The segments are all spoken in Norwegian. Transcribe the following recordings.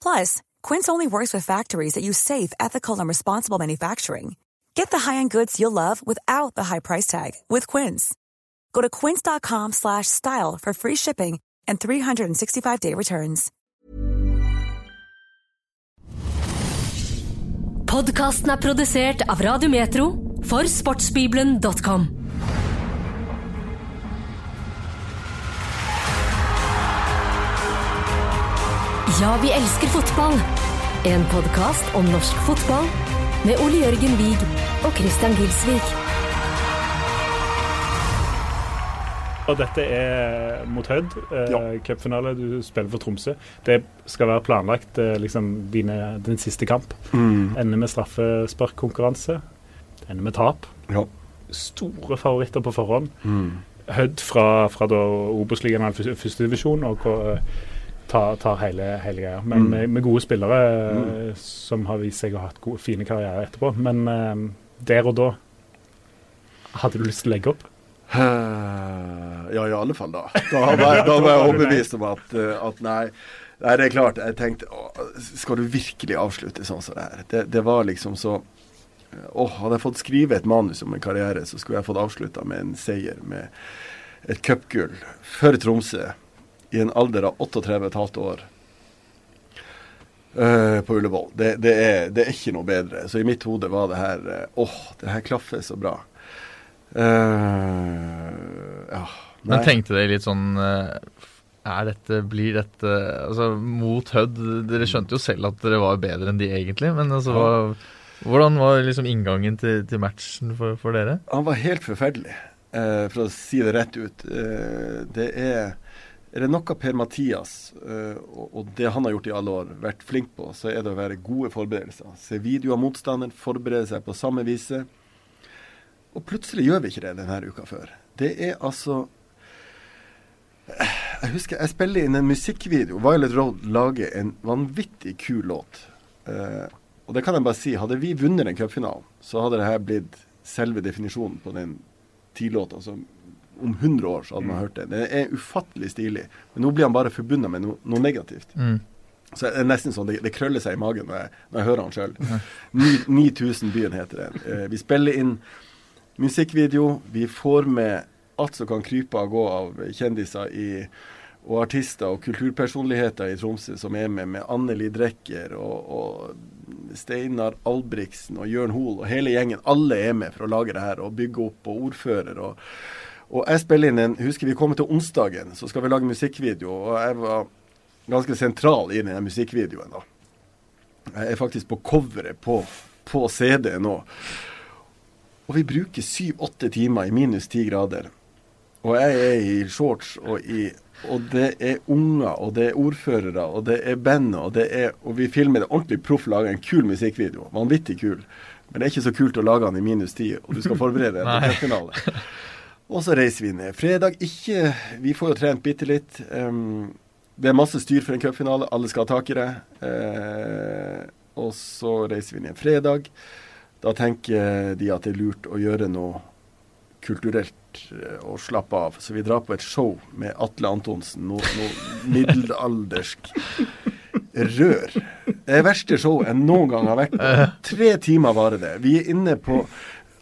Plus, Quince only works with factories that use safe, ethical, and responsible manufacturing. Get the high-end goods you'll love without the high price tag with Quince. Go to quince.com slash style for free shipping and 365-day returns. Podkasten er produsert av Radio Metro for sportsbibelen.com. Ja, vi elsker fotball. En podkast om norsk fotball med Ole Jørgen Wiig og Christian Gilsvik. Og dette er mot Hødd, eh, Ja. cupfinale. Du spiller for Tromsø. Det skal være planlagt eh, liksom dine, din siste kamp. Mm. Ender med straffesparkkonkurranse. Ender med tap. Ja. Store favoritter på forhånd. Mm. Hødd fra, fra Obos-ligaen førstedivisjon og hva- tar, tar hele, hele greia. Men Mm. med, med gode spillere mm. som har vist seg å ha hatt gode, fine karrierer etterpå. Men eh, der og da hadde du lyst til å legge opp? Eh, Ja, i alle fall da. Da var da var jeg overbevist om at, eh, at nei, nei, det er klart. Jeg tenkte å, skal du virkelig avslutte sånn som det her? Det, det var liksom så Åh, hadde jeg fått skrive et manus om en karriere, så skulle jeg fått avslutta med en seier med et cupgull for Tromsø i en alder av 38,5 år. uh, på Ullevål. Det, det, er, det er ikke noe bedre. Så i mitt hode var det her eh, Åh, det her klaffer så bra. Uh, ja. Men tenkte dere litt sånn Er dette, blir dette Altså, mot Hødd Dere skjønte jo selv at dere var bedre enn de egentlig, men altså hva, Hvordan var liksom inngangen til, til matchen for, for dere? Han var helt forferdelig, eh, for å si det rett ut. Eh, det er er det noe Per-Mathias eh, og, det han har gjort i alle år, vært flink på, så er det å være gode forberedelser. Se video av motstanderen, forberede seg på samme vise. Og plutselig gjør vi ikke det denne uka før. Det er altså Jeg husker jeg spiller inn en musikkvideo. Violet Road lager en vanvittig kul låt. Eh, og det kan jeg bare si, hadde vi vunnet den cupfinalen, så hadde det her blitt selve definisjonen på den tidlåta. som om 100 år så hadde man hørt det. Det er ufattelig stilig. Men nå blir han bare forbundet med no, noe negativt. Mm. Så det er nesten sånn, det, det krøller seg i magen når jeg, når jeg hører han sjøl. 9000 Byen heter den. Eh, vi spiller inn musikkvideo. Vi får med alt som kan krype og gå av kjendiser i, og artister og kulturpersonligheter i Tromsø som er med, med Anneli Drecker og, og Steinar Albrigtsen og Jørn Hoel og hele gjengen. Alle er med for å lage det her og bygge opp, og ordfører og og jeg spiller inn en Husker vi kommer til onsdagen, så skal vi lage musikkvideo. Og jeg var ganske sentral i den musikkvideoen. da. Jeg er faktisk på coveret på, på CD nå. Og vi bruker syv-åtte timer i minus ti grader. Og jeg er i shorts og i Og det er unger, og det er ordførere, og det er band, og det er Og vi filmer det ordentlig proff, lager en kul musikkvideo. Vanvittig kul. Men det er ikke så kult å lage den i minus ti, og du skal forberede deg til cupfinale. Og så reiser vi ned. Fredag ikke Vi får jo trent bitte litt. Um, det er masse styr for en cupfinale. Alle skal ha tak i det. Uh, og så reiser vi ned fredag. Da tenker de at det er lurt å gjøre noe kulturelt eh, og slappe av. Så vi drar på et show med Atle Antonsen, noe, noe middelaldersk rør. Det er verste show jeg noen gang har vært på. Tre timer varer det. Vi er inne på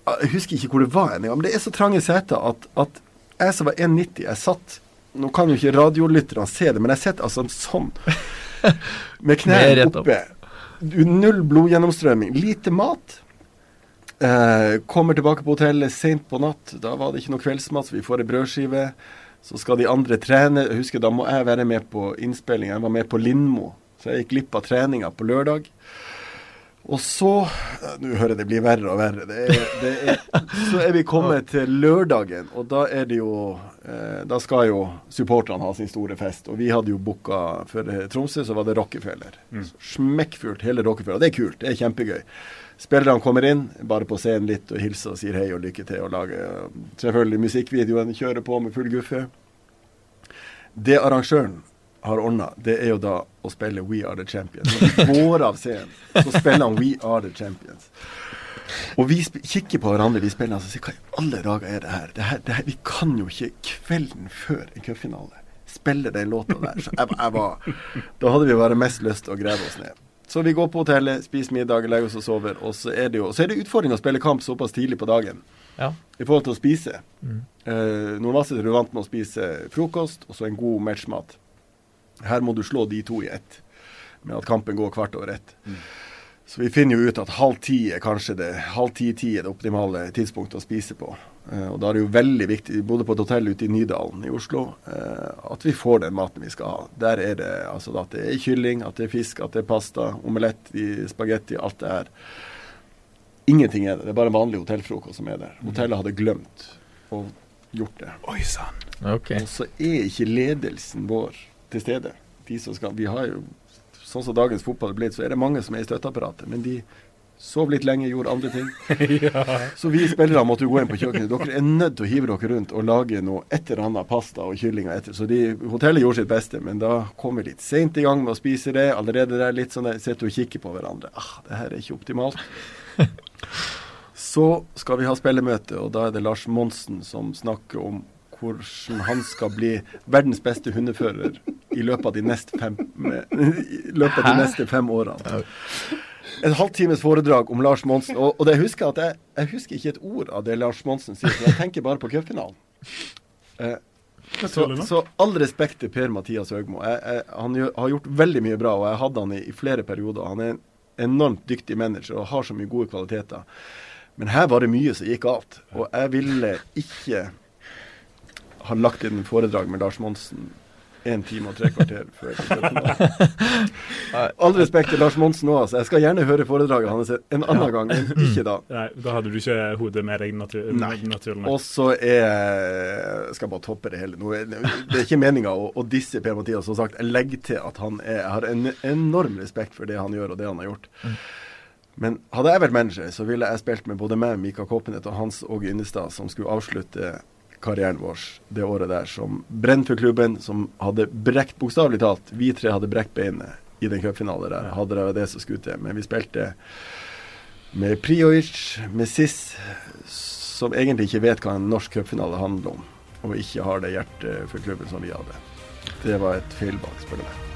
Jeg husker ikke hvor det var engang, men det er så trange seter at, at jeg som var 1,90, jeg satt Nå kan jo ikke radiolytterne se det, men jeg sitter altså sånn. Med knærne oppe. Null blodgjennomstrømming. Lite mat. Eh, kommer tilbake på hotellet sent på natt. Da var det ikke noe kveldsmat, så vi får ei brødskive. Så skal de andre trene. Jeg husker Da må jeg være med på innspilling. Jeg var med på Lindmo, så jeg gikk glipp av treninga på lørdag. Og så eh, Nå hører jeg det blir verre og verre. Det er, det er, så er vi kommet til lørdagen, og da er det jo eh, Da skal jo supporterne ha sin store fest. Og vi hadde jo booka for eh, Tromsø, så var det Rockefeller. Mm. Smekkfullt hele Rockefeller. Det er kult. Det er kjempegøy. Spillerne kommer inn, bare på scenen litt og hilser og sier hei og lykke til. Og lager eh, selvfølgelig musikkvideoen, kjører på med full guffe. Det arrangøren har ordna, det er jo da å spille We Are The Champions. Når vi går av scenen, så spiller han We Are The Champions. Og vi kikker på hverandre, vi spiller og sier hva i alle dager er det her? Det her, det her? Vi kan jo ikke kvelden før en cupfinale spille den låta der. Så jeg, jeg var, da hadde vi bare mest lyst til å grave oss ned. Så vi går på hotellet, spiser middag, legger oss og sover. Og så er det jo så er det utfordring å spille kamp såpass tidlig på dagen Ja. i forhold til å spise. Eh, Nordvassdrag er du vant med å spise frokost og så en god matchmat. Her må du slå de to i ett, med at kampen går kvart over ett. Så vi finner jo ut at halv ti er kanskje det halv ti-ti er det optimale tidspunktet å spise på. Eh, og da er det jo veldig viktig, vi bodde på et hotell ute i Nydalen i Oslo, eh, at vi får den maten vi skal ha. Der er det altså at det er kylling, at det er fisk, at det er pasta, omelett, i spagetti, alt det her. Ingenting er det. Det er bare en vanlig hotellfrokost som er der. Hotellet hadde glemt å gjort det. Oi sann. Okay. Og så er ikke ledelsen vår til stede. De som skal, vi har jo, Sånn som dagens fotball er blitt, så er det mange som er i støtteapparatet. Men de sov litt lenge, gjorde andre ting. Så vi spillere måtte jo gå inn på kjøkkenet. Dere er nødt til å hive dere rundt og lage noe et eller annet pasta og kylling etter. Så de, hotellet gjorde sitt beste, men da kom vi litt seint i gang med å spise det. Allerede der litt sånn der, sitter og kikker på hverandre. Ah, det her er ikke optimalt. Så skal vi ha spillemøte, og da er det Lars Monsen som snakker om hvordan han skal bli verdens beste hundefører i løpet av de neste fem, i løpet av de neste fem årene. En halvtimes foredrag om Lars Monsen. Og, og det husker jeg at jeg, jeg husker ikke et ord av det Lars Monsen sier, for jeg tenker bare på cupfinalen. Eh, så, så all respekt til Per-Mathias Høgmo. Jeg, jeg, han gjør, har gjort veldig mye bra, og jeg hadde han i, i flere perioder. Han er en enormt dyktig manager og har så mye gode kvaliteter. Men her var det mye som gikk galt. Og jeg ville ikke ha lagt inn foredrag med Lars Monsen én time og tre kvarter før. All respekt til Lars Monsen òg, altså. Jeg skal gjerne høre foredraget hans en annen gang, men ikke da. Nei, da hadde du ikke hodet med deg, natur Nei. naturlig Og nok. så er skal bare toppe det hele. Det er ikke meninga å, å disse Per-Mathias. Som sagt, jeg legger til at han er Jeg har en enorm respekt for det han gjør, og det han har gjort. Men hadde jeg vært manager, så ville jeg spilt med både meg, Mika Koppenet og Hans Åge Yndestad, som skulle avslutte karrieren vår det året der, som brent for klubben, som hadde brekt Bokstavelig talt, vi tre hadde brekt beinet i den cupfinalen der. Hadde det vært det som skulle til. Men vi spilte med Priovic, med Siss, som egentlig ikke vet hva en norsk cupfinale handler om, og ikke har det hjertet for klubben som vi hadde. Det var et feilvalg, spør du meg.